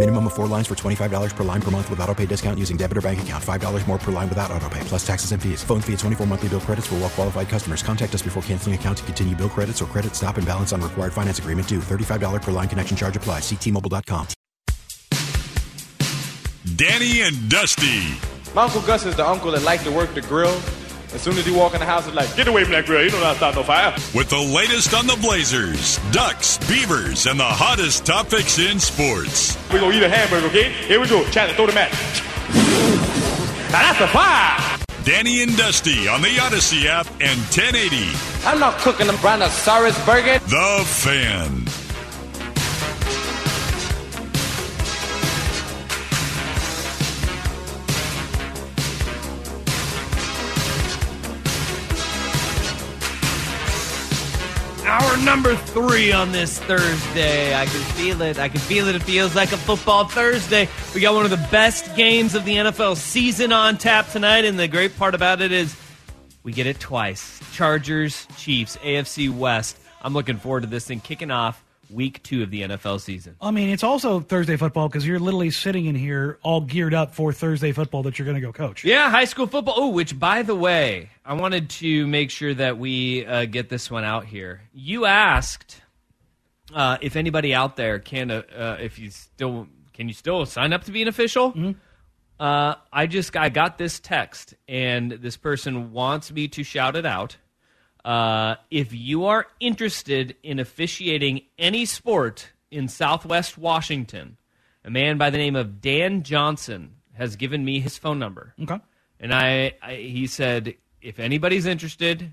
Minimum of four lines for $25 per line per month with auto pay discount using debit or bank account. $5 more per line without auto pay, plus taxes and fees. Phone fee at 24 monthly bill credits for well qualified customers. Contact us before canceling account to continue bill credits or credit stop and balance on required finance agreement due. $35 per line connection charge applies. Ctmobile.com. Danny and Dusty. My Uncle Gus is the uncle that liked to work the grill. As soon as he walk in the house, it's like, get away from that grill. You don't know how to start no fire. With the latest on the Blazers, Ducks, Beavers, and the hottest topics in sports. We're going to eat a hamburger, okay? Here we go. Chad, throw the mat. Now that's a fire. Danny and Dusty on the Odyssey app and 1080. I'm not cooking a brontosaurus burger. The Fan. Number three on this Thursday. I can feel it. I can feel it. It feels like a football Thursday. We got one of the best games of the NFL season on tap tonight, and the great part about it is we get it twice. Chargers, Chiefs, AFC West. I'm looking forward to this thing kicking off week two of the NFL season. I mean, it's also Thursday football because you're literally sitting in here all geared up for Thursday football that you're going to go coach. Yeah, high school football. Oh, which, by the way, I wanted to make sure that we uh, get this one out here. You asked uh, if anybody out there can, uh, uh, if you still can, you still sign up to be an official. Mm-hmm. Uh, I just I got this text, and this person wants me to shout it out. Uh, if you are interested in officiating any sport in Southwest Washington, a man by the name of Dan Johnson has given me his phone number. Okay. And I, I he said, if anybody's interested,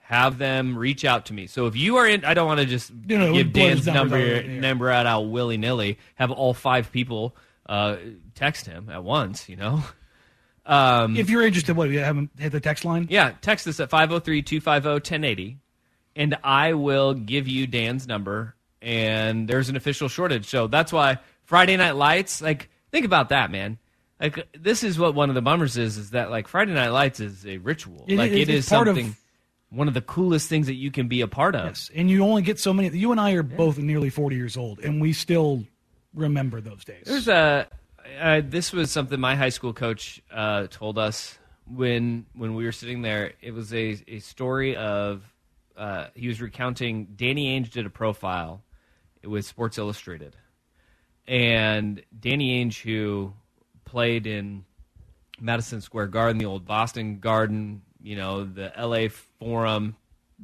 have them reach out to me. So if you are in, I don't want to just You know, give Dan's number out, number out, out willy nilly. Have all five people uh, text him at once. You know. Um, If you're interested, what you haven't hit the text line? yeah, text us at 503-250-1080 and I will give you Dan's number and there's an official shortage. So that's why Friday Night Lights, like think about that, man. Like this is what one of the bummers is is that like Friday Night Lights is a ritual. It- like it- it is part of- something one of the coolest things that you can be a part of. Yes, and you only get so many. You and I are both nearly 40 years old, and we still remember those days. There's a uh, this was something my high school coach uh, told us when when we were sitting there. It was a a story of uh, he was recounting. Danny Ainge did a profile with Sports Illustrated, and Danny Ainge, who played in Madison Square Garden, the old Boston Garden, you know, the L.A. Forum,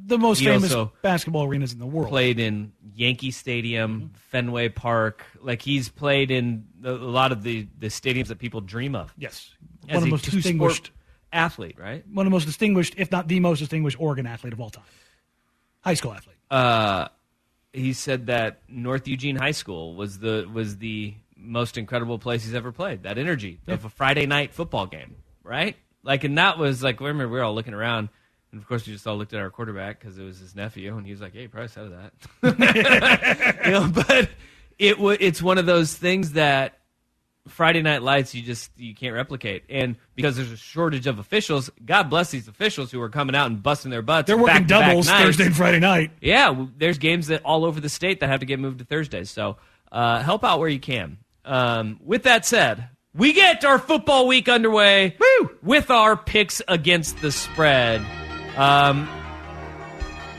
the most he famous basketball arenas in the world. played in Yankee Stadium, Fenway Park. Like he's played in the, a lot of the, the stadiums that people dream of. Yes, As one of the most distinguished athlete, right? one of the most distinguished, if not the most distinguished, Oregon athlete of all time. High school athlete. Uh, he said that North Eugene High School was the was the most incredible place he's ever played. That energy of a Friday night football game, right? Like, and that was like, remember we were all looking around. And of course, we just all looked at our quarterback because it was his nephew, and he was like, "Hey, probably out of that." you know, but it w- it's one of those things that Friday Night Lights you just you can't replicate, and because there's a shortage of officials, God bless these officials who are coming out and busting their butts. They're working doubles. Thursday and Friday night. Yeah, w- there's games that all over the state that have to get moved to Thursdays. So uh, help out where you can. Um, with that said, we get our football week underway with our picks against the spread. Um,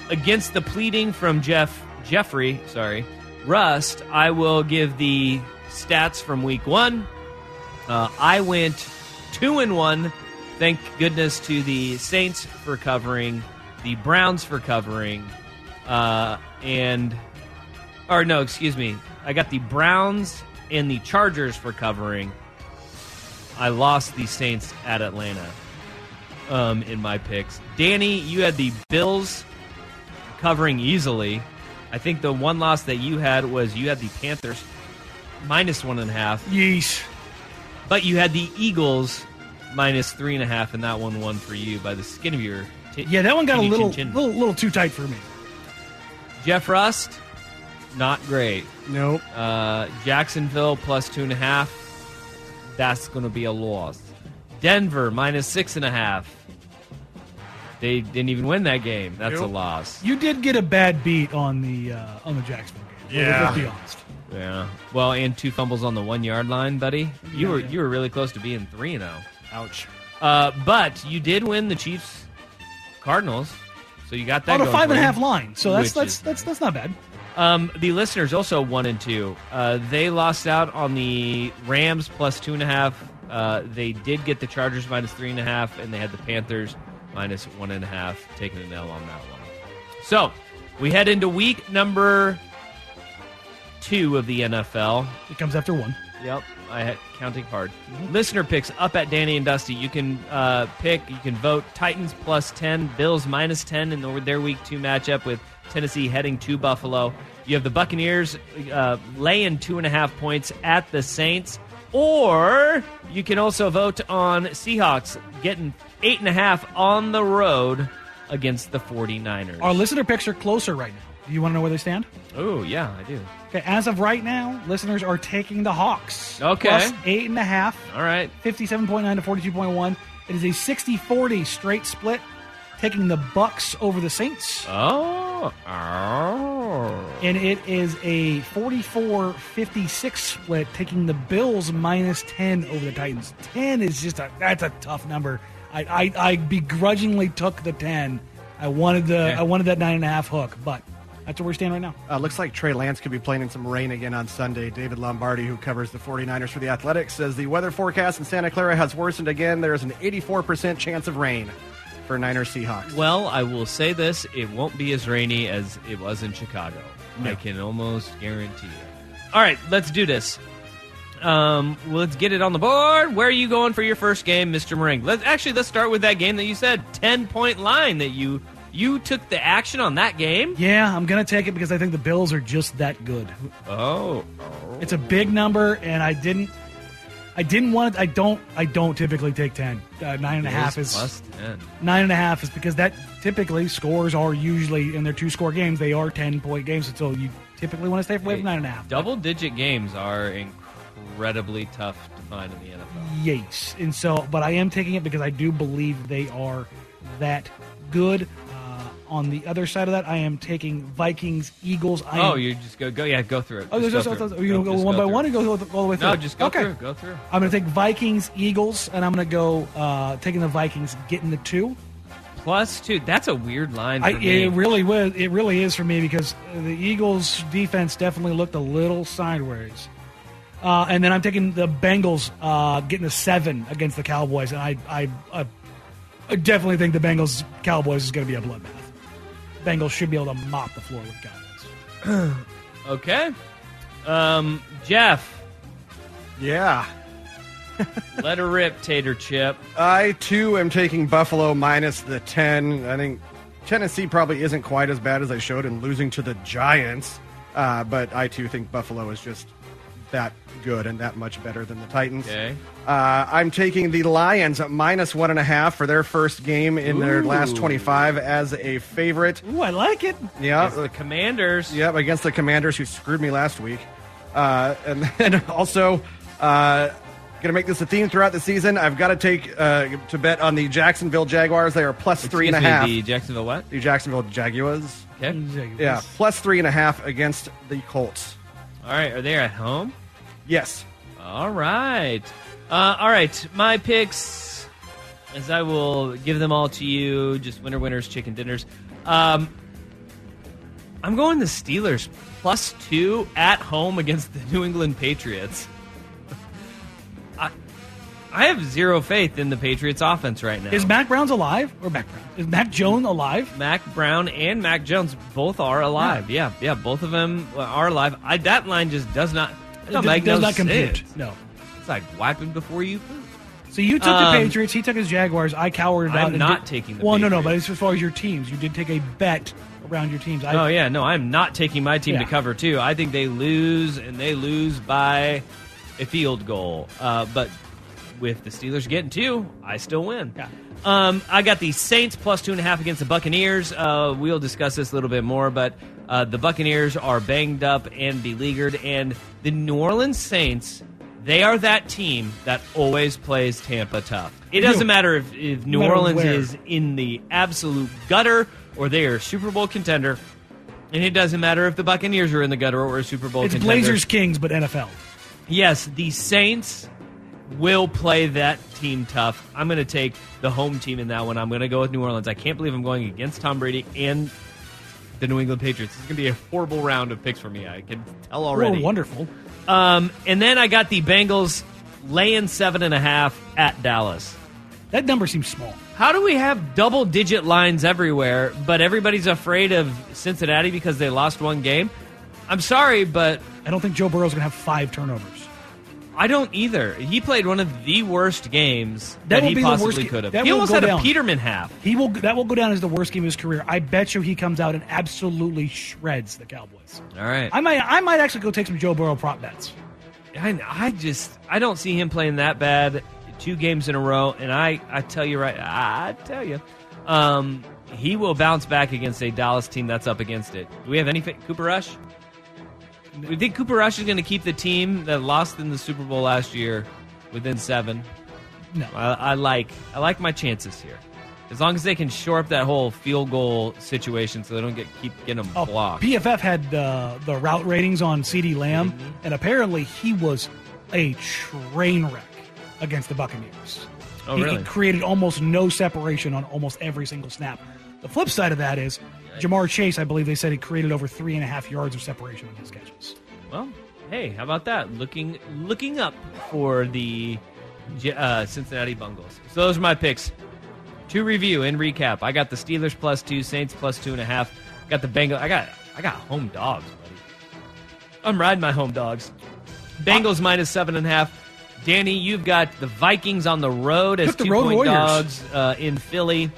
against the pleading from Jeff Jeffrey, sorry, Rust, I will give the stats from week one. Uh, I went two and one. Thank goodness to the Saints for covering, the Browns for covering, uh, and or no, excuse me. I got the Browns and the Chargers for covering. I lost the Saints at Atlanta um, in my picks. Danny, you had the Bills covering easily. I think the one loss that you had was you had the Panthers minus one and a half. Yeesh. But you had the Eagles minus three and a half, and that one won for you by the skin of your. T- Yeah, that one got a little, chin chin. little, little too tight for me. Jeff Rust, not great. Nope. Uh, Jacksonville plus two and a half. That's going to be a loss. Denver minus six and a half. They didn't even win that game. That's a loss. You did get a bad beat on the uh, on the Jacksonville game. Yeah. let's be honest. Yeah. Well, and two fumbles on the one yard line, buddy. You Yeah, were yeah. you were really close to being three and zero. Ouch. Uh, but you did win the Chiefs Cardinals, so you got that. On a going five for and a you, line, so that's that's is that's that's not bad. Um, the listeners also one and two. Uh, they lost out on the Rams plus two and a half. Uh, they did get the Chargers minus three and a half, and they had the Panthers minus one and a half, taking an L on that one. So we head into week number two of the NFL. It comes after one. Yep, I had counting hard. Listener picks up at Danny and Dusty. You can uh, pick, you can vote Titans plus 10, Bills minus 10 in the, their week two matchup with Tennessee heading to Buffalo. You have the Buccaneers uh, laying two and a half points at the Saints. Or you can also vote on Seahawks getting eight and a half on the road against the 49ers. Our listener picks are closer right now. Do you want to know where they stand? Oh, yeah, I do. Okay, as of right now, listeners are taking the Hawks. Okay. Plus eight and a half. All right. 57.9 to 42.1. It is a 60 40 straight split, taking the Bucks over the Saints. Oh. Oh. And it is a 44 56 split, taking the Bills minus 10 over the Titans. 10 is just a that's a tough number. I, I, I begrudgingly took the 10. I wanted the I wanted that nine and a half hook, but that's where we stand right now. Uh, looks like Trey Lance could be playing in some rain again on Sunday. David Lombardi, who covers the 49ers for the Athletics, says the weather forecast in Santa Clara has worsened again. There is an 84% chance of rain for Niners Seahawks. Well, I will say this: it won't be as rainy as it was in Chicago. I can almost guarantee it. All right, let's do this. Um, let's get it on the board. Where are you going for your first game, Mr. Marang? Let's actually let's start with that game that you said ten point line that you you took the action on that game. Yeah, I'm gonna take it because I think the Bills are just that good. Oh, It's a big number, and I didn't. I didn't want. I don't. I don't typically take ten. Uh, nine and a half is plus ten. nine and a half is because that typically scores are usually in their two score games. They are ten point games, so you typically want to stay away from nine and a half. Double digit games are incredibly tough to find in the NFL. Yes, and so, but I am taking it because I do believe they are that good. Uh, on the other side of that, I am taking Vikings, Eagles. I oh, am, you just go go yeah go through it. Oh, Just just, go just, through you go just one by through one and go all the way through? No, just go okay. through. Go through. I'm going to take Vikings, Eagles, and I'm going to go uh, taking the Vikings, getting the two. Plus two. That's a weird line. I, it really was. It really is for me because the Eagles' defense definitely looked a little sideways. Uh, and then I'm taking the Bengals uh, getting a seven against the Cowboys, and I, I, I, I definitely think the Bengals Cowboys is going to be a bloodbath. Bengals should be able to mop the floor with Cowboys. Okay. Um, Jeff. Yeah. Let her rip, Tater Chip. I too am taking Buffalo minus the 10. I think Tennessee probably isn't quite as bad as they showed in losing to the Giants, uh, but I too think Buffalo is just that good and that much better than the Titans. Okay. Uh, I'm taking the Lions at minus one and a half for their first game in their last 25 as a favorite. Ooh, I like it. Yeah, Against the Commanders. Yep, against the Commanders who screwed me last week. Uh, and then also, uh, going to make this a theme throughout the season. I've got to take uh, to bet on the Jacksonville Jaguars. They are plus three and a me, half. The Jacksonville what? The Jacksonville Jaguars. Okay. Yeah, plus three and a half against the Colts. All right. Are they at home? Yes. All right. Uh, all right. My picks, as I will give them all to you, just winner winners, chicken dinners. Um, I'm going the Steelers plus two at home against the New England Patriots. I, have zero faith in the Patriots offense right now. Is Mac Brown's alive or Mac Brown? Is Mac Jones alive? Mac Brown and Mac Jones both are alive. Yeah, yeah, both of them are alive. I, that line just does not. It make does no not compute. sense. No. It's like wiping before you poop. So you took Um, the Patriots. He took his Jaguars. I cowered I'm not did- taking the Well, no, no. But as far as your teams, you did take a bet around your teams. I, oh yeah, no, I'm not taking my team Yeah. to cover too. I think they lose, and they lose by a field goal. Uh, but with the Steelers getting two, I still win. Yeah. Um, I got the Saints plus two and a half against the Buccaneers. Uh, we'll discuss this a little bit more, but uh, the Buccaneers are banged up and beleaguered, and the New Orleans Saints. They are that team that always plays Tampa tough. It doesn't matter if, if New matter Orleans where. is in the absolute gutter or they are a Super Bowl contender. And it doesn't matter if the Buccaneers are in the gutter or a Super Bowl it's contender. Blazers Kings, but NFL. Yes, the Saints will play that team tough. I'm going to take the home team in that one. I'm going to go with New Orleans. I can't believe I'm going against Tom Brady and the New England Patriots. This is going to be a horrible round of picks for me. I can tell already. Oh, wonderful. Um, and then I got the Bengals laying seven and a half at Dallas. That number seems small. How do we have double digit lines everywhere, but everybody's afraid of Cincinnati because they lost one game? I'm sorry, but I don't think Joe Burrow's going to have five turnovers. I don't either. He played one of the worst games That that, he possibly could have. He almost had down. a Peterman half. He will. That will go down as the worst game of his career. I bet you he comes out and absolutely shreds the Cowboys. All right. I might. I might actually go take some Joe Burrow prop bets. I, I just I don't see him playing that bad two games in a row, and I I tell you right, I tell you, um, he will bounce back against a Dallas team that's up against it. Do we have anything? Cooper Rush? We think Cooper Rush is going to keep the team that lost in the Super Bowl last year within seven. No. I, I like I like my chances here. As long as they can shore up that whole field goal situation, so they don't get keep getting them Oh, blocked. PFF had uh, the route ratings on CeeDee Lamb, Mm-hmm. and apparently he was a train wreck against the Buccaneers. Oh, He- really? He created almost no separation on almost every single snap. The flip side of that is Ja'Marr Chase. I believe they said he created over three and a half yards of separation on his catches. Well, hey, how about that? Looking looking up for the uh, Cincinnati Bungles. So those are my picks. To review and recap, I got the Steelers plus two, Saints plus two and a half. Got the Bengals. I got I got home dogs, buddy. I'm riding my home dogs. Bengals minus seven and a half. Danny, you've got the Vikings on the road as Took the two road point Warriors. dogs uh, in Philly.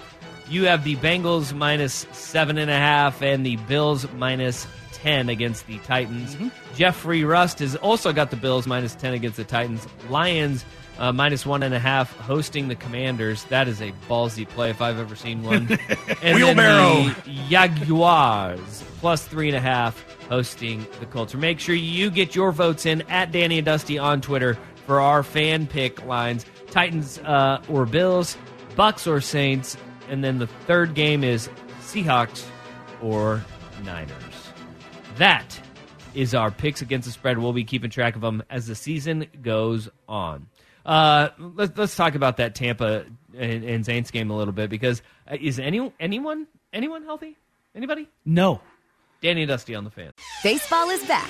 You have the Bengals minus seven and a half and the Bills minus ten against the Titans. Mm-hmm. Jeffrey Rust has also got the Bills minus ten against the Titans. Lions uh, minus one and a half hosting the Commanders. That is a ballsy play if I've ever seen one. and Wheelbarrow. Then the Jaguars plus three and a half hosting the Colts. Make sure you get your votes in at Danny and Dusty on Twitter for our fan pick lines: Titans uh, or Bills, Bucks or Saints, and then the third game is Seahawks or Niners. That is our picks against the spread. We'll be keeping track of them as the season goes on. Uh, let's let's talk about that Tampa and, and Saints game a little bit because uh, is any anyone anyone healthy? Anybody? No. Danny and Dusty on the fan. Baseball is back,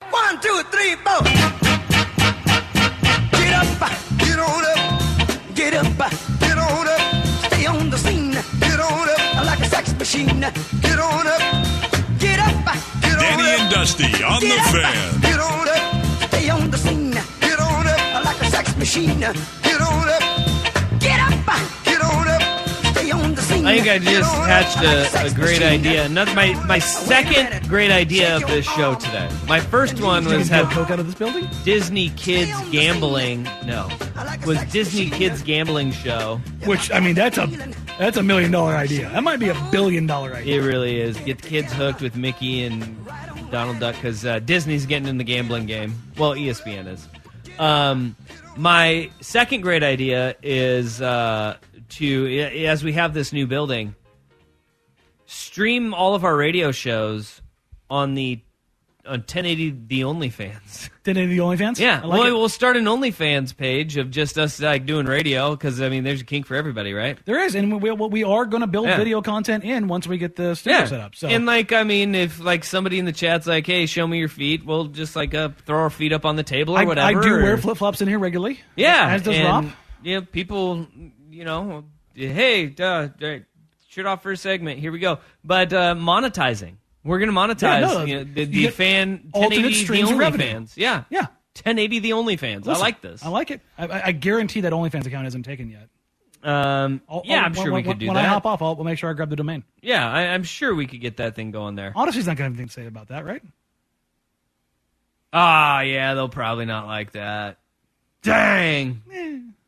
One, two, three, four. Get up, get on up, get up, get on up. Stay on the scene, get on up like a sex machine. Get on up, get up, get on Danny up. and Dusty on the Get up, fan. Get on up, stay on the scene. Get on up like a sex machine. I think I just hatched a, a great idea. My my second great idea of this show today. My first one was have coke out of this building. Disney Kids Gambling. No, was Disney Kids Gambling show. Which I mean, that's a that's a million dollar idea. That might be a billion dollar idea. It really is. Get the kids hooked with Mickey and Donald Duck because uh, Disney's getting in the gambling game. Well, ESPN is. Um, my second great idea is uh, to, as we have this new building, stream all of our radio shows on the on 1080 the OnlyFans. Did any of the OnlyFans? Yeah, I like well, it. we'll start an OnlyFans page of just us like doing radio because I mean, there's a kink for everybody, right? There is, and we, we are going to build Yeah. video content in once we get the studio set up. So And like, I mean, if like somebody in the chat's like, "Hey, show me your feet," we'll just like uh, throw our feet up on the table or I, whatever. I do or- wear flip flops in here regularly. Yeah, as does and, Rob. Yeah, people, you know, hey, duh, duh, shit off for a segment. Here we go. But uh, monetizing, we're gonna monetize Yeah, no, you know, the, the fan 1080 the revenue. OnlyFans. Yeah, Yeah. 1080 the OnlyFans. I Listen, like this. I like it. I, I I guarantee that OnlyFans account isn't taken yet. Um, I'll- yeah, I'll- I'm sure when, we when- could do when that. I hop off, I'll we'll make sure I grab the domain. Yeah, I, I'm sure we could get that thing going there. Odyssey's not going to have anything to say about that, right? Ah, yeah, they'll probably not like that. Dang.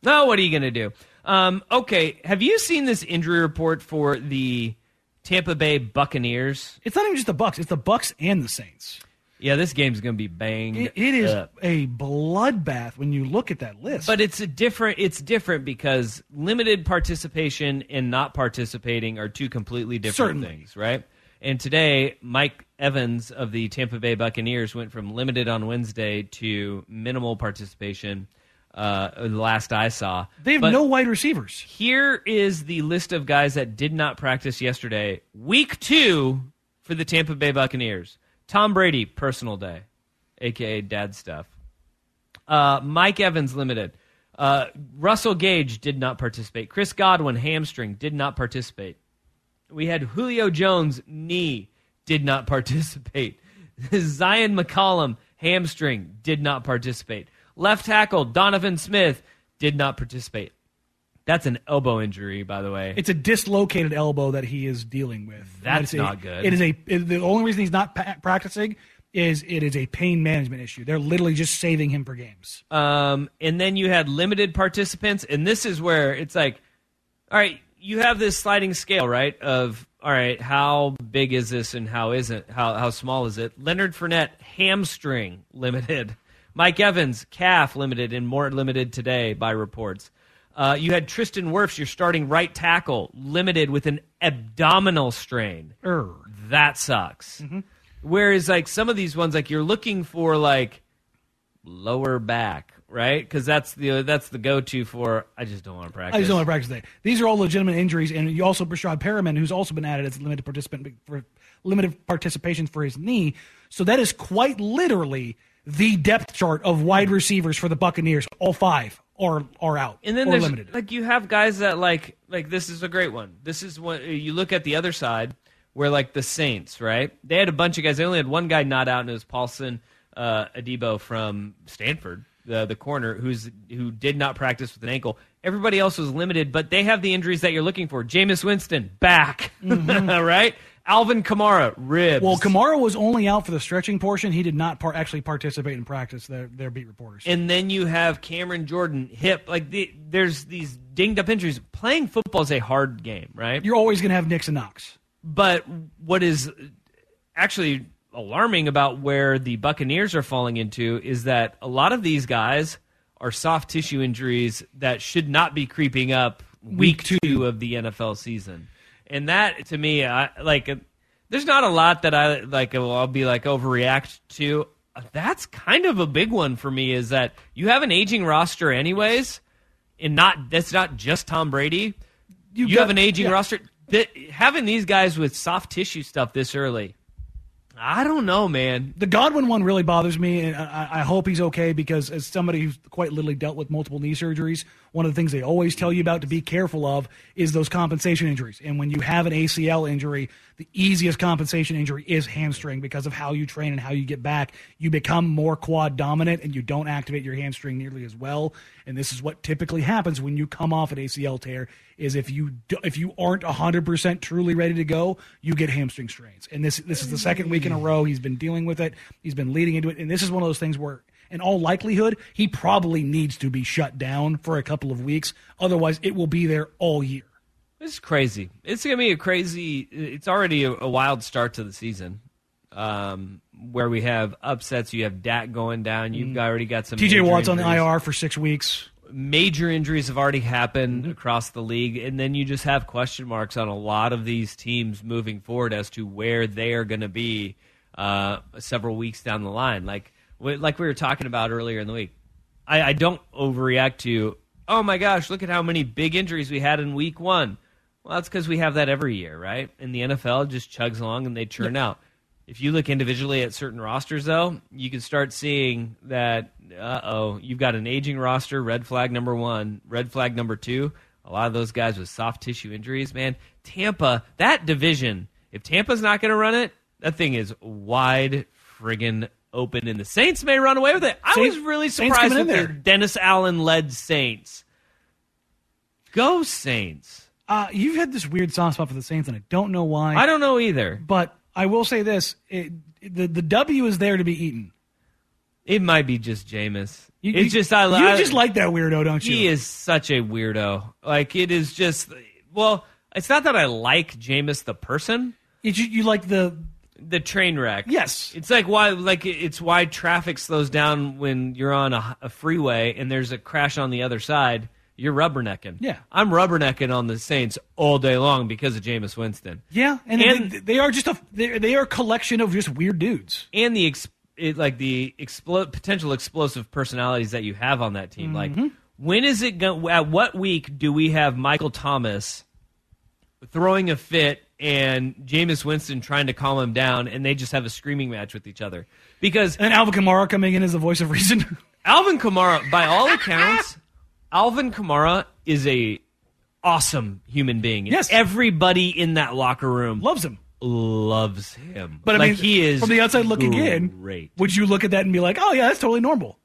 No, what are you going to do? Um, okay, have you seen this injury report for the Tampa Bay Buccaneers? It's not even just the Bucks; it's the Bucks and the Saints. Yeah, this game's going to be banged. It, it is up. a bloodbath when you look at that list. But it's a different. It's different because limited participation and not participating are two completely different Certainly. things, right? And today, Mike Evans of the Tampa Bay Buccaneers went from limited on Wednesday to minimal participation. Uh, the last I saw, they have But no wide receivers. Here is the list of guys that did not practice yesterday. Week two for the Tampa Bay Buccaneers. Tom Brady, personal day, aka dad stuff. Uh, Mike Evans, limited. Uh, Russell Gage did not participate. Chris Godwin, hamstring, did not participate. We had Julio Jones, knee, did not participate. Zyon McCollum, hamstring, did not participate. Left tackle, Donovan Smith, did not participate. That's an elbow injury, by the way. It's a dislocated elbow that he is dealing with. That's It's a- not good. It is a. it- the only reason he's not pa- practicing is it is a pain management issue. They're literally just saving him for games. Um, and then you had limited participants, and this is where it's like, all right, you have this sliding scale, right? Of all right, how big is this and how isn't? How how small is it? Leonard Fournette hamstring limited, Mike Evans calf limited, and more limited today by reports. Uh, you had Tristan Wirfs, your starting right tackle, limited with an abdominal strain. Err. That sucks. Whereas like some of these ones, like you're looking for like lower back, right? Because that's the that's the go to for. I just don't want to practice. I just don't want to practice today. These are all legitimate injuries, and you also Breshad Perriman, who's also been added as a limited participant for limited participation for his knee. So that is quite literally the depth chart of wide receivers for the Buccaneers. All five are are out And then or there's limited. like you have guys that like like this is a great one. This is what you look at the other side where like the Saints, right? They had a bunch of guys. They only had one guy not out, and it was Paulson uh, Adebo from Stanford, the the corner who's who did not practice with an ankle. Everybody else was limited, but they have the injuries that you're looking for. Jameis Winston back, right? Alvin Kamara ribs. Well, Kamara was only out for the stretching portion. He did not par- actually participate in practice. Their their beat reporters. And then you have Cameron Jordan hip. Like the, there's these dinged up injuries. Playing football is a hard game, right? You're always going to have Nicks and knocks. But what is actually alarming about where the Buccaneers are falling into is that a lot of these guys are soft tissue injuries that should not be creeping up week, two. of the NFL season. And that to me, I like. There's not a lot that I like. I'll be like overreact to. That's kind of a big one for me. Is that you have an aging roster, anyways, and not that's not just Tom Brady. You, got- have an aging yeah. roster. That having these guys with soft tissue stuff this early, I don't know, man. The Godwin one really bothers me, and I, I hope he's okay because, as somebody who's quite literally dealt with multiple knee surgeries, one of the things they always tell you about to be careful of is those compensation injuries. And when you have an ACL injury, the easiest compensation injury is hamstring because of how you train and how you get back. You become more quad dominant and you don't activate your hamstring nearly as well. And this is what typically happens when you come off an ACL tear is if you do, if you aren't 100% truly ready to go, you get hamstring strains. And this this is the second week in a row he's been dealing with it. He's been leading into it and this is one of those things where in all likelihood, he probably needs to be shut down for a couple of weeks. Otherwise, it will be there all year. It's crazy. It's gonna be a crazy. It's already a, a wild start to the season, um, where we have upsets. You have Dak going down. You've got, already got some. TJ Watt's on the. IR for six weeks. Major injuries have already happened across the league, and then you just have question marks on a lot of these teams moving forward as to where they are going to be uh, several weeks down the line. Like like we were talking about earlier in the week. I, I don't overreact to. Oh my gosh! Look at how many big injuries we had in week one. Well, that's because we have that every year, right? And the NFL just chugs along and they churn out. If you look individually at certain rosters, though, you can start seeing that, uh oh, you've got an aging roster, red flag number one, red flag number two. A lot of those guys with soft tissue injuries, man. Tampa, that division, if Tampa's not going to run it, that thing is wide friggin' open, and the Saints may run away with it. I Saints- was really surprised with the. Dennis Allen led Saints. Go Saints. Uh, you've had this weird soft spot for the Saints, and I don't know why. I don't know either. But I will say this: it, the the W is there to be eaten. It might be just Jameis. You- it's you- just I. you I- just like that weirdo, don't you? He is such a weirdo. Like it is just. Well, it's not that I like Jameis the person. You, you like the the train wreck. Yes. It's like why like it's why traffic slows down when you're on a, a freeway and there's a crash on the other side. You're rubbernecking. Yeah. I'm rubbernecking on the Saints all day long because of Jameis Winston. Yeah, and, And- they, they are just a they are a collection of just weird dudes. and the ex- it, like the explo- potential explosive personalities that you have on that team. Mm-hmm. Like, when is it going? At what week do we have Michael Thomas throwing a fit and Jameis Winston trying to calm him down, and they just have a screaming match with each other? Because And Alvin Kamara coming in as the voice of reason. Alvin Kamara, by all accounts, Alvin Kamara is a awesome human being. Yes. everybody in that locker room loves him. Loves him, But I like mean, he is from the outside looking in. Great. Would you look at that and be like, "Oh yeah, that's totally normal"?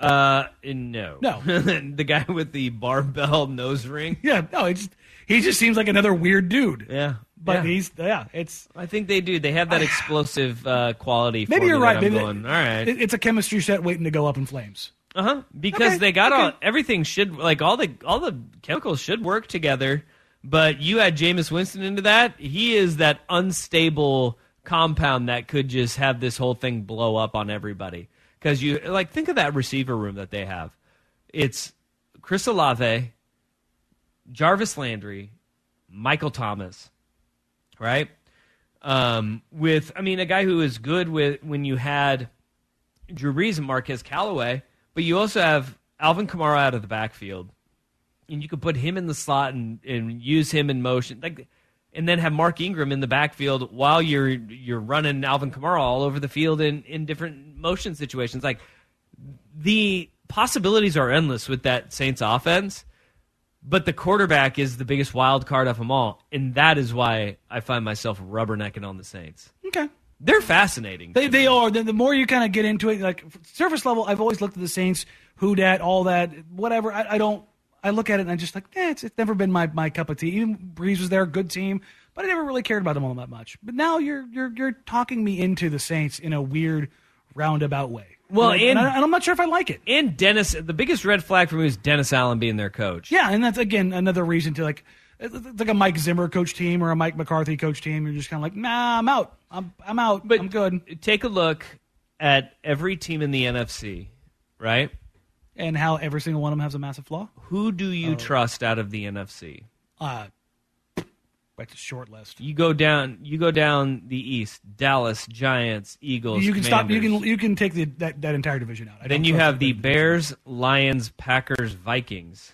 Uh, no, No. the guy with the barbell nose ring. Yeah, no, it's he just seems like another weird dude. Yeah, But yeah. he's yeah, it's I think they do. They have that explosive uh, quality. maybe you're right. Maybe going, all right. it- it's a chemistry set waiting to go up in flames. Uh huh. Because Okay, they got all everything should like all the all the chemicals should work together. But you add Jameis Winston into that, he is that unstable compound that could just have this whole thing blow up on everybody. Because you like think of that receiver room that they have. It's Chris Olave, Jarvis Landry, Michael Thomas, right? Um, with I mean a guy who is good with when you had Drew Brees and Marquez Callaway, but you also have Alvin Kamara out of the backfield, and you could put him in the slot and, and use him in motion, like, and then have Mark Ingram in the backfield while you're you're running Alvin Kamara all over the field in in different motion situations. Like the possibilities are endless with that Saints offense. But the quarterback is the biggest wild card of them all, and that is why I find myself rubbernecking on the Saints. Okay. They're fascinating. They they are. The, the more you kind of get into it, like surface level, I've always looked at the Saints, who dat, all that, whatever. I, I don't. I look at it and I'm just like, eh, it's, it's never been my, my cup of tea. Even Brees was there, good team, but I never really cared about them all that much. But now you're you're you're talking me into the Saints in a weird roundabout way. Well, and, and- I, I'm not sure if I like it. And Dennis, the biggest red flag for me is Dennis Allen being their coach. Yeah, and that's again another reason to like. It's like a Mike Zimmer coach team or a Mike McCarthy coach team. You're just kind of like, nah, I'm out. I'm I'm out. But I'm good. Take a look at every team in the NFC, right? And how every single one of them has a massive flaw. Who do you trust out of the NFC? Uh, back to short list. You go down. You go down the East. Dallas Giants, Eagles. you can stop. You can you can take the, that that entire division out. I Then don't you have the that. Bears, Lions, Packers, Vikings.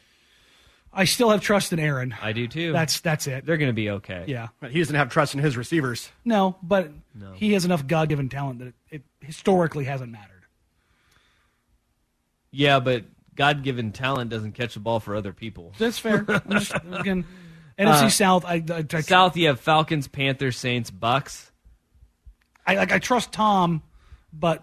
I still have trust in Aaron. I do too. That's that's it. They're going to be okay. Yeah. But he doesn't have trust in his receivers. No, but No. he has enough God given talent that it, it historically hasn't mattered. Yeah, but God given talent doesn't catch the ball for other people. That's fair. I'm just- again, NFC Uh, South. I, I, I South, you have Falcons, Panthers, Saints, Bucks. I like I trust Tom, but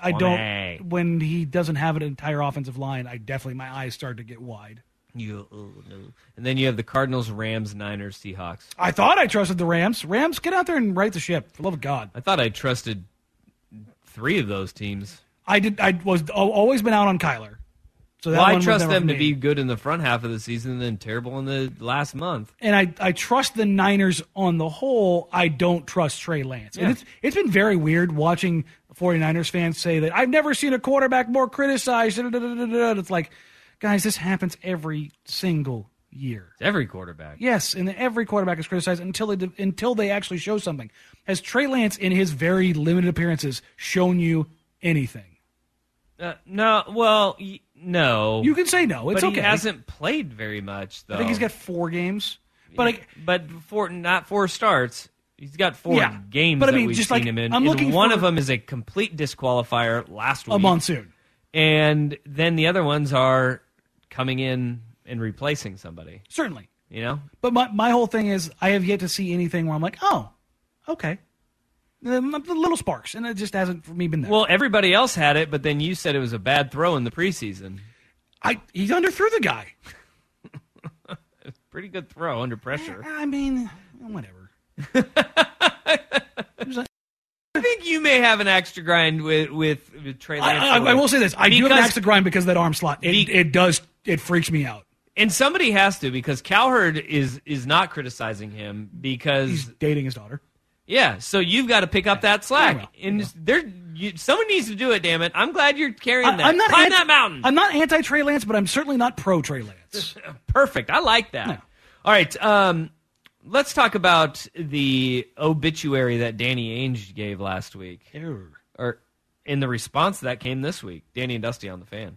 I don't when he doesn't have an entire offensive line. I definitely my eyes start to get wide. You, oh, no. And then you have the Cardinals, Rams, Niners, Seahawks. I thought I trusted the Rams. Rams, get out there and right the ship. For love of God, I thought I trusted three of those teams. I did. I was always been out on Kyler. So well, I trust them to be good in the front half of the season and then terrible in the last month. and I, I trust the Niners on the whole. I don't trust Trey Lance. Yeah. And it's it's been very weird watching 49ers fans say that I've never seen a quarterback more criticized. It's like, guys, this happens every single year. It's every quarterback. Yes, and every quarterback is criticized until they until they actually show something. Has Trey Lance in his very limited appearances shown you anything? Uh, no, well, y- no. You can say no. It's but okay. he hasn't played very much, though. I think he's got four games. But I, but four, not four starts. He's got four Yeah, games but I that mean, we've just seen like, him in. I'm and looking one for- of them is a complete disqualifier last week. a monsoon. And then the other ones are coming in and replacing somebody. Certainly. You know? But my, my whole thing is I have yet to see anything where I'm like, oh, okay. The little sparks, and it just hasn't for me been there. Well, everybody else had it, but then you said it was a bad throw in the preseason. I he's underthrew the guy. Pretty good throw under pressure. Eh, I mean, whatever. I think you may have an extra grind with with, with Trey I, Lance. I, I will say this: I do have an Because- to grind because of that arm slot. It, Be- it does. It freaks me out. and somebody has to because Cowherd is is not criticizing him because He's dating his daughter. Yeah. So you've got to pick up that slack, and there you, someone needs to do it. Damn it! I'm glad you're carrying I, that. am not Climb anti- that mountain. I'm not anti Trey Lance, but I'm certainly not pro Trey Lance. Perfect. I like that. All right. Um, let's talk about the obituary that Danny Ainge gave last week. Or in the response that came this week. Danny and Dusty on the fan.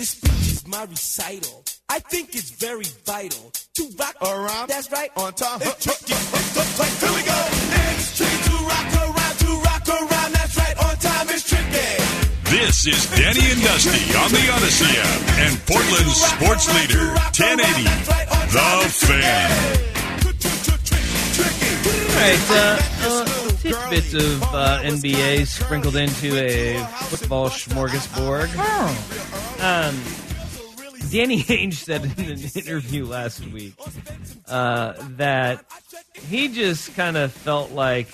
This speech is my recital. I think it's very vital to rock around. That's right. On time. It's tricky. It's the place. Here we go. It's tricky to rock around. To rock around. That's right. On time. It's tricky. This is Danny and Dusty on the Odyssey app and Portland's sports leader, 1080, The Fan. All right. Uh, uh, tidbits of uh, NBA sprinkled into a football smorgasbord. Um, Danny Ainge said in an interview last week uh, that he just kind of felt like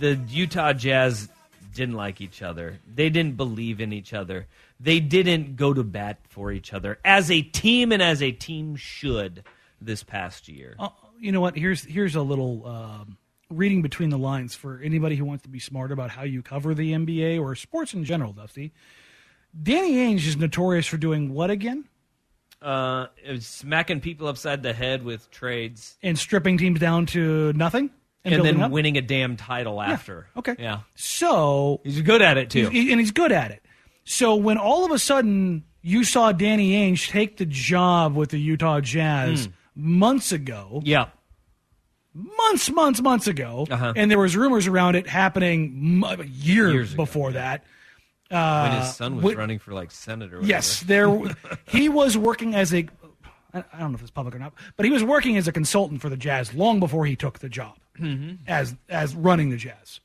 the Utah Jazz didn't like each other. They didn't believe in each other. They didn't go to bat for each other as a team and as a team should this past year. Uh, you know what? Here's here's a little um, reading between the lines for anybody who wants to be smart about how you cover the NBA or sports in general. Dusty, Danny Ainge is notorious for doing what again? Uh, smacking people upside the head with trades And stripping teams down to nothing and, building then up? winning a damn title after. Okay. Yeah. So He's good at it too. He's- and he's good at it. So when all of a sudden you saw Danny Ainge take the job with the Utah Jazz Hmm. months ago, yeah, months, months, months ago, Uh-huh. and there was rumors around it happening m- years, Years ago, before that. when Uh, his son was wi- running for like senator. or Yes, there. he was working as a. I don't know if it's public or not, but he was working as a consultant for the Jazz long before he took the job Mhm. as as running the Jazz.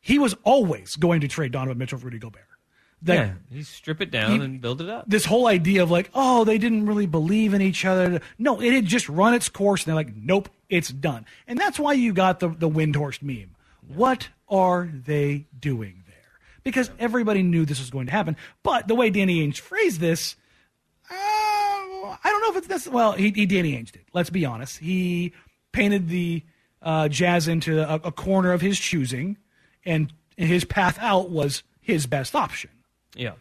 He was always going to trade Donovan Mitchell for Rudy Gobert. That- yeah, you strip it down he- and build it up. This whole idea of like, oh, they didn't really believe in each other. No, it had just run its course, and they're like, nope, it's done. And that's why you got the the Windhorst meme. What are they doing there? because everybody knew this was going to happen. But the way Danny Ainge phrased this, uh, I don't know if it's this. Well, he, he Danny Ainge did. Let's be honest. He painted the uh, Jazz into a, a corner of his choosing, and his path out was his best option, Yeah.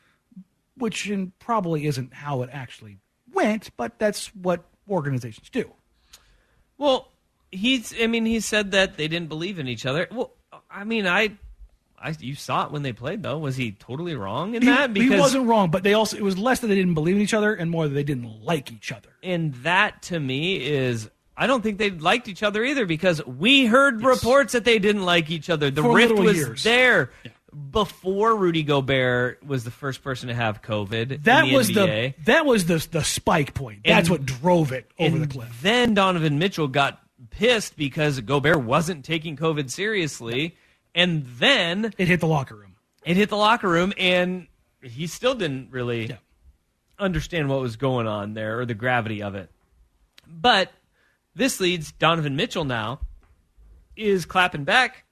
which in, probably isn't how it actually went, but that's what organizations do. Well, he's. I mean, he said that they didn't believe in each other. Well, I mean, I, I you saw it when they played though. Was he totally wrong in He, that? he wasn't wrong, but they also it was less that they didn't believe in each other and more that they didn't like each other. And that to me is. I don't think they liked each other either because we heard reports that they didn't like each other. The For rift was years. there before Rudy Gobert was the first person to have COVID. That in the was NBA. the that was the the spike point. That's And- what drove it over the cliff. Then Donovan Mitchell got pissed because Gobert wasn't taking COVID seriously, and then it hit the locker room. It hit the locker room, and he still didn't really understand what was going on there or the gravity of it. But this leads Donovan Mitchell now is clapping back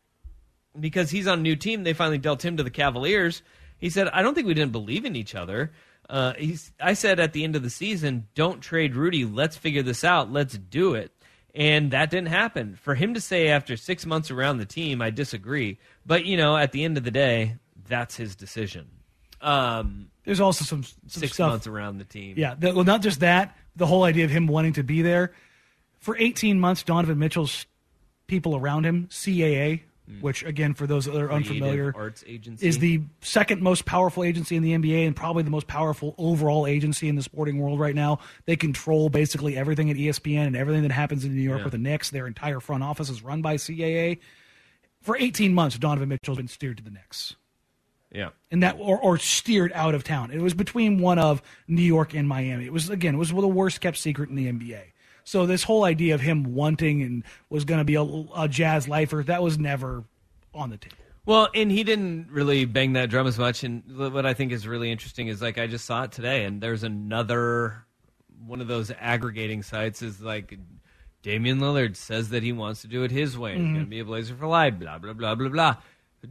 because he's on a new team. They finally dealt him to the Cavaliers. He said, "I don't think we didn't believe in each other." Uh, he's, I said at the end of the season, "Don't trade Rudy. Let's figure this out. Let's do it." And that didn't happen. For him to say after six months around the team, I disagree. But you know, at the end of the day, that's his decision. Um, There's also some, some six stuff. months around the team. Yeah, the, well, not just that. The whole idea of him wanting to be there for 18 months. Donovan Mitchell's people around him, CAA, Mm. which again, for those that are Creative unfamiliar, Arts Agency. is the second most powerful agency in the NBA and probably the most powerful overall agency in the sporting world right now. They control basically everything at ESPN and everything that happens in New York Yeah. with the Knicks. Their entire front office is run by CAA. For 18 months, Donovan Mitchell's been steered to the Knicks Yeah. and that or, or steered out of town. It was between one of New York and Miami. It was again, it was the worst kept secret in the NBA. So this whole idea of him wanting and was going to be a, a jazz lifer that was never on the table. Well, and he didn't really bang that drum as much. And what I think is really interesting is like I just saw it today, and there's another one of those aggregating sites is like Damian Lillard says that he wants to do it his way. He's Mhm. going to be a Blazer for life. Blah blah blah blah blah.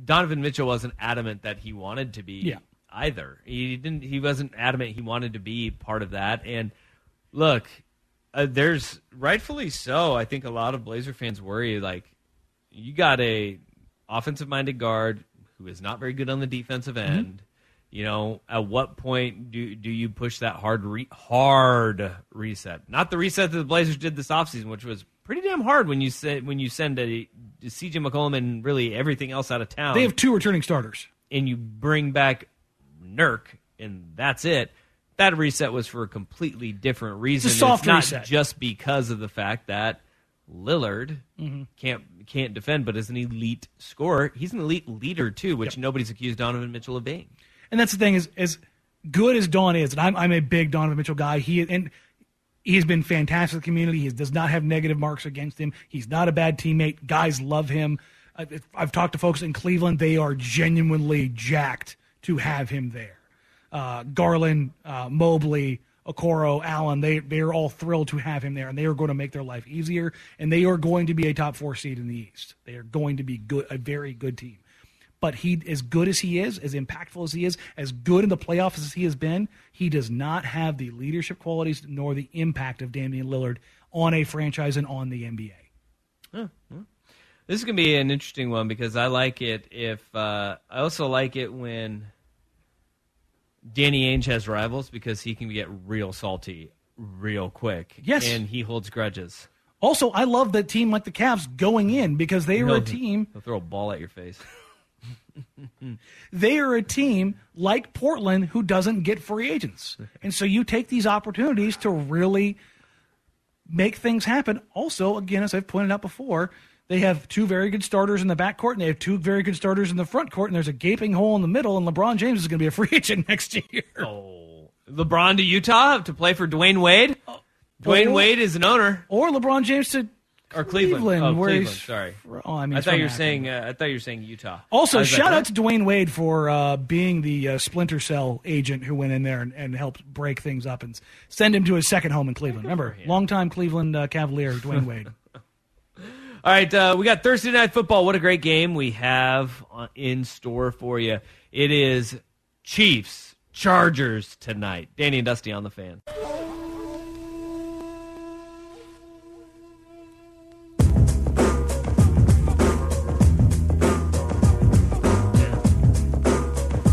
Donovan Mitchell wasn't adamant that he wanted to be Yeah. either. He didn't. He wasn't adamant he wanted to be part of that. And look, uh, there's rightfully so. I think a lot of Blazer fans worry like you got a offensive minded guard who is not very good on the defensive end. You know, at what point do do you push that hard re- hard reset? Not the reset that the Blazers did this offseason, which was pretty damn hard when you say when you send a, CJ McCollum and really everything else out of town. They have two returning starters. and you bring back Nurk, and that's it. That reset was for a completely different reason. It's a soft not reset. just because of the fact that Lillard Mhm. can't can't defend, but is an elite scorer. He's an elite leader too, which nobody's accused Donovan Mitchell of being. And that's the thing is as good as Don is, and I'm I'm a big Donovan Mitchell guy. He and he's been fantastic community. He does not have negative marks against him. He's not a bad teammate. Guys love him. I- I've talked to folks in Cleveland. They are genuinely jacked to have him there. Uh, Garland, uh, Mobley, Okoro, Allen, they they're all thrilled to have him there, and they are going to make their life easier. And they are going to be a top four seed in the East. They are going to be good, a very good team. But he, as good as he is, as impactful as he is, as good in the playoffs as he has been, he does not have the leadership qualities nor the impact of Damian Lillard on a franchise and on the NBA. Huh. This is gonna be an interesting one because I like it. If uh, I also like it when Danny Ainge has rivals because he can get real salty real quick. Yes. and he holds grudges. Also, I love that team like the Cavs going in because they are a He'll- team. He'll throw a ball at your face. They are a team like Portland who doesn't get free agents, and so you take these opportunities to really make things happen. Also, again, as I've pointed out before, they have two very good starters in the backcourt, and they have two very good starters in the front court, and there's a gaping hole in the middle, and LeBron James is going to be a free agent next year. Oh, LeBron to Utah to play for Dwyane Wade. Dwyane Or- Wade is an owner. Or LeBron James to or Cleveland. Cleveland, oh, where Cleveland. Sorry. Oh, I mean, I thought you were saying. Uh, I thought you were saying Utah. Also, I was like, shout out to Dwyane Wade for uh, being the uh, Splinter Cell agent who went in there and, and helped break things up and send him to his second home in Cleveland. Remember, longtime Cleveland uh, Cavalier Dwyane Wade. All right, uh, we got Thursday night football. What a great game we have uh, in store for you. It is Chiefs Chargers tonight. Danny and Dusty on the fan.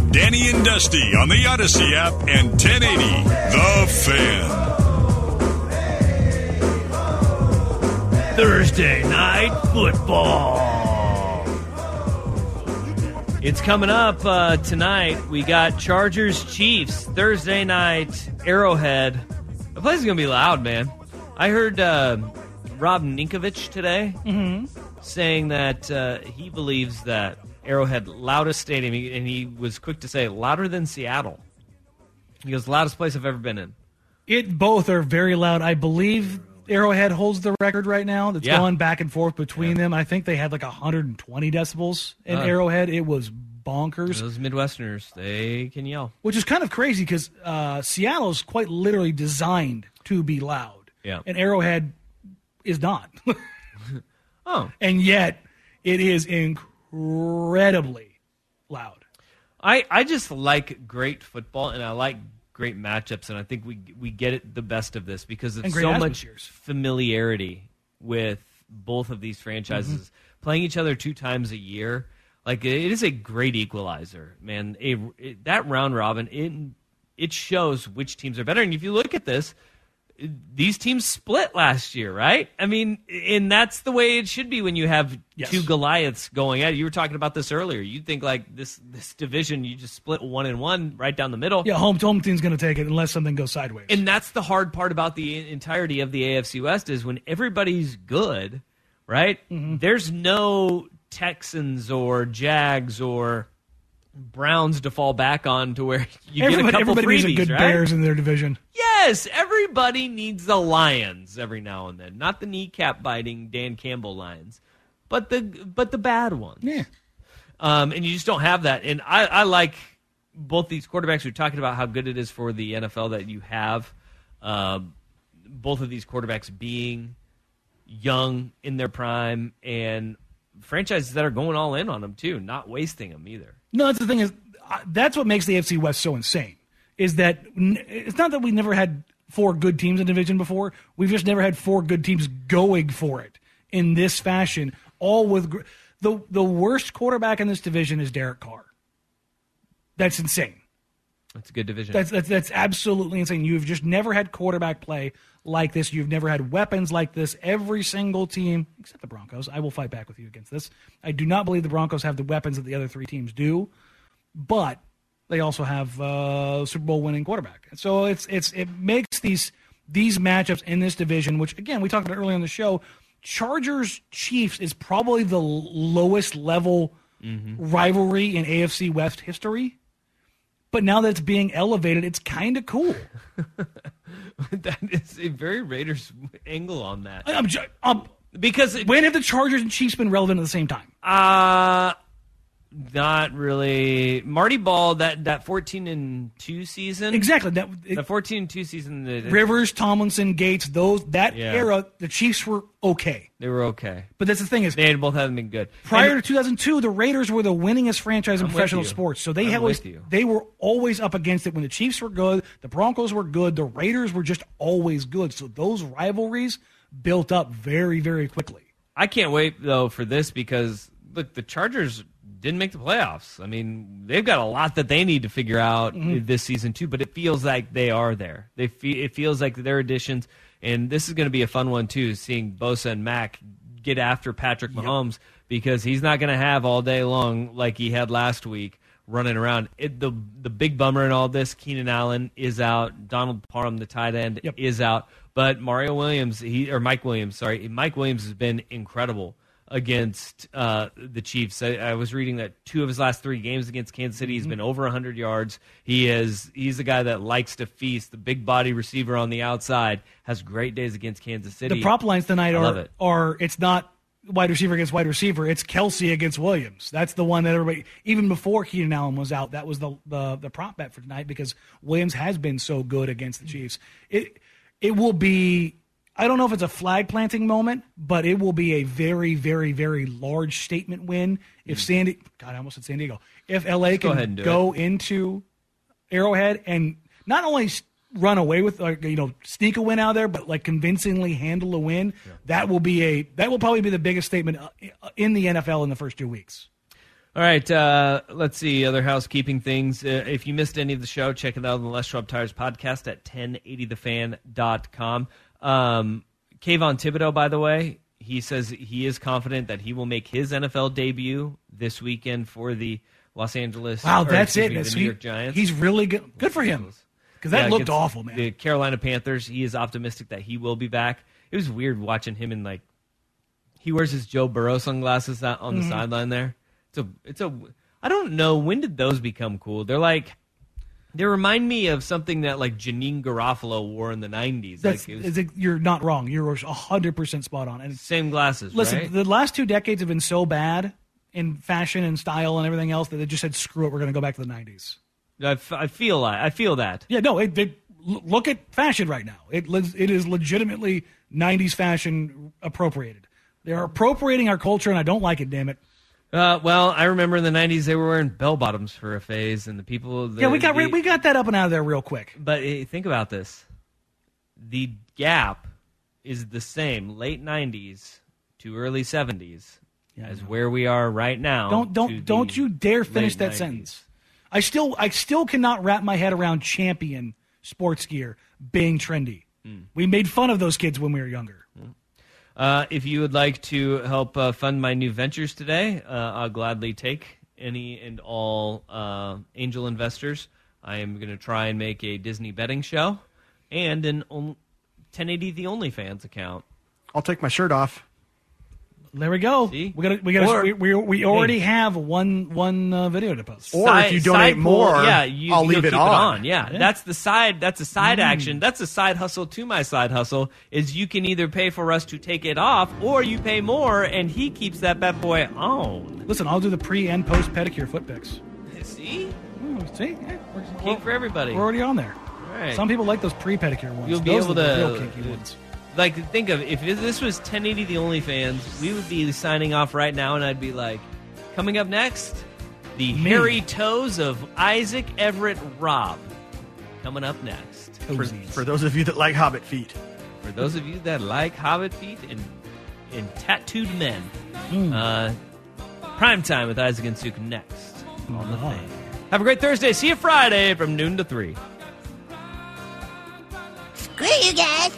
Danny and Dusty on the Odyssey app and 1080 The Fan. Thursday night football. It's coming up uh, tonight. We got Chargers Chiefs Thursday night Arrowhead. The place is gonna be loud, man. I heard uh, Rob Ninkovich today saying that uh, he believes that Arrowhead loudest stadium, and he was quick to say louder than Seattle. He goes loudest place I've ever been in. It both are very loud. I believe Arrowhead holds the record right now. That's Yeah. going back and forth between them. I think they had like 120 decibels in Uh. Arrowhead. It was bonkers, Those Midwesterners, they can yell. which is kind of crazy because uh, Seattle's quite literally designed to be loud, Yeah. and Arrowhead is not. oh, and yet it is incredibly loud. I, I just like great football and I like great matchups and I think we we get it the best of this because of so much atmospheres. familiarity with both of these franchises Mm-hmm. playing each other two times a year. Like it is a great equalizer, man. A, it- that round robin it it shows which teams are better. And if you look at this, these teams split last year, right? I mean, and that's the way it should be when you have Yes. two Goliaths going at it. You were talking about this earlier. You'd think like this this division, you just split one and one right down the middle. Yeah, home home team's going to take it unless something goes sideways. And that's the hard part about the entirety of the AFC West is when everybody's good, right? Mm-hmm. There's no Texans or Jags or Browns to fall back on to where you everybody get a couple everybody needs a good right? Bears in their division. Yes, everybody needs the Lions every now and then, not the kneecap biting Dan Campbell Lions, but the but the bad ones. Yeah. Um, and you just don't have that. And I, I like both these quarterbacks. We're talking about how good it is for the NFL that you have um, both of these quarterbacks being young in their prime and franchises that are going all in on them too, not wasting them either. No, that's the thing is uh, that's what makes the AFC West so insane. Is that n- it's not that we never had four good teams in division before. We've just never had four good teams going for it in this fashion. All with gr- the the worst quarterback in this division is Derek Carr. That's insane. That's a good division. That's that's that's absolutely insane. You've just never had quarterback play like this. You've never had weapons like this. Every single team, except the Broncos, I will fight back with you against this. I do not believe the Broncos have the weapons that the other three teams do, but they also have uh, Super Bowl winning quarterback. So it's it's it makes these these matchups in this division, which again we talked about earlier in the show. Chargers Chiefs is probably the lowest level rivalry in AFC West history. But now that it's being elevated, it's kind of cool. that is a very Raiders angle on that. I'm, ju- um, because when have the Chargers and Chiefs been relevant at the same time? Uh not really. Marty Ball that that fourteen and two season Exactly. That the fourteen and two season. The, Rivers, Tomlinson, Gates, those that Yeah. era, the Chiefs were okay. they were okay. But that's the thing is, They both haven't been good. prior And- to 2002, the Raiders were the winningest franchise in I'm professional sports. So they I'm always they were always up against it when the Chiefs were good, the Broncos were good, the Raiders were just always good. So those rivalries built up very, very quickly. I can't wait though for this because look, the Chargers didn't make the playoffs. I mean, they've got a lot that they need to figure out Mhm. this season too. But it feels like they are there. They fe- it feels like their additions, and this is going to be a fun one too. Seeing Bosa and Mack get after Patrick Mahomes because he's not going to have all day long like he had last week running around. It, the the big bummer in all this, Keenan Allen is out. Donald Parham, the tight end, is out. But Mario Williams, he or Mike Williams, sorry, Mike Williams has been incredible against uh, the Chiefs. I, I was reading that two of his last three games against Kansas City, he's been over 100 yards. He is he's a guy that likes to feast. The big body receiver on the outside has great days against Kansas City. The prop lines tonight are it. are it's not wide receiver against wide receiver. It's Kelce against Williams. That's the one that everybody even before Keenan Allen was out. That was the the, the prop bet for tonight because Williams has been so good against the Chiefs. It it will be I don't know if it's a flag planting moment, but it will be a very, very, very large statement win if Sandy. God, I almost said San Diego. If LA Hmm. go can and go into Arrowhead and not only run away with, like, you know, sneak a win out of there, but like convincingly handle a win, that will be a that will probably be the biggest statement uh, in the NFL in the first two weeks. All right, uh, let's see other housekeeping things. Uh, if you missed any of the show, check it out on the Les Schwab Tires podcast at 1080thefan.com. Um, Kayvon Thibodeaux, by the way, he says he is confident that he will make his NFL debut this weekend for the Los Angeles. Wow, that's it. me, That's- the New York Giants. He's really good. Good for him. Because that Yeah, looked awful, man. The Carolina Panthers. He is optimistic that he will be back. It was weird watching him in like he wears his Joe Burrow sunglasses on the Mhm. sideline there. It's a it's a I don't know when did those become cool. They're like they remind me of something that like Janeane Garofalo wore in the nineties. That's, Like was you're not wrong. You're hundred percent spot on. And same glasses. listen, right? the last two decades have been so bad in fashion and style and everything else that they just said, "Screw it, we're going to go back to the '90s." I, f- I feel like I feel that. Yeah, no. It, it, look at fashion right now. It it is legitimately '90s fashion appropriated. They're appropriating our culture, and I don't like it. Damn it. Uh, well, I remember in the '90s they were wearing bell bottoms for a phase, and the people. The, yeah, we got the, we got that up and out of there real quick. But uh, think about this: the gap is the same late '90s to early '70s as where we are right now. Don't don't don't you dare finish that 90s. sentence. I still I still cannot wrap my head around champion sports gear being trendy. Hmm. We made fun of those kids when we were younger. Uh, if you would like to help uh, fund my new ventures today, uh, I'll gladly take any and all uh, angel investors. I am going to try and make a Disney betting show and an 1080 The OnlyFans account. I'll take my shirt off. There we go. We got we got Or- we, we, we already Hey. have one one uh, video to post. Or if you donate pool, more, yeah, you, I'll you'll leave it keep on. Yeah. Yeah. that's the side. That's a side Mm. action. That's a side hustle to my side hustle. Is you can either pay for us to take it off, or you pay more, and he keeps that bad boy on. Listen, I'll do the pre and post pedicure foot pics. See, Mm, see, Yeah, we're, Kink for everybody. we're already on there. All right. Some people like those pre pedicure ones. You'll be Those able are the to real kinky ones. Like think of if this was 1080 the only fans we would be signing off right now, and I'd be like, coming up next, the Me. hairy toes of Isaac Everett Robb. Coming up next. For, for those of you that like Hobbit feet. For those of you that like Hobbit feet and and tattooed men, Hmm. uh, prime time with Isaac and Suk next on the thing. Have a great Thursday. See you Friday from noon to three. Screw you guys.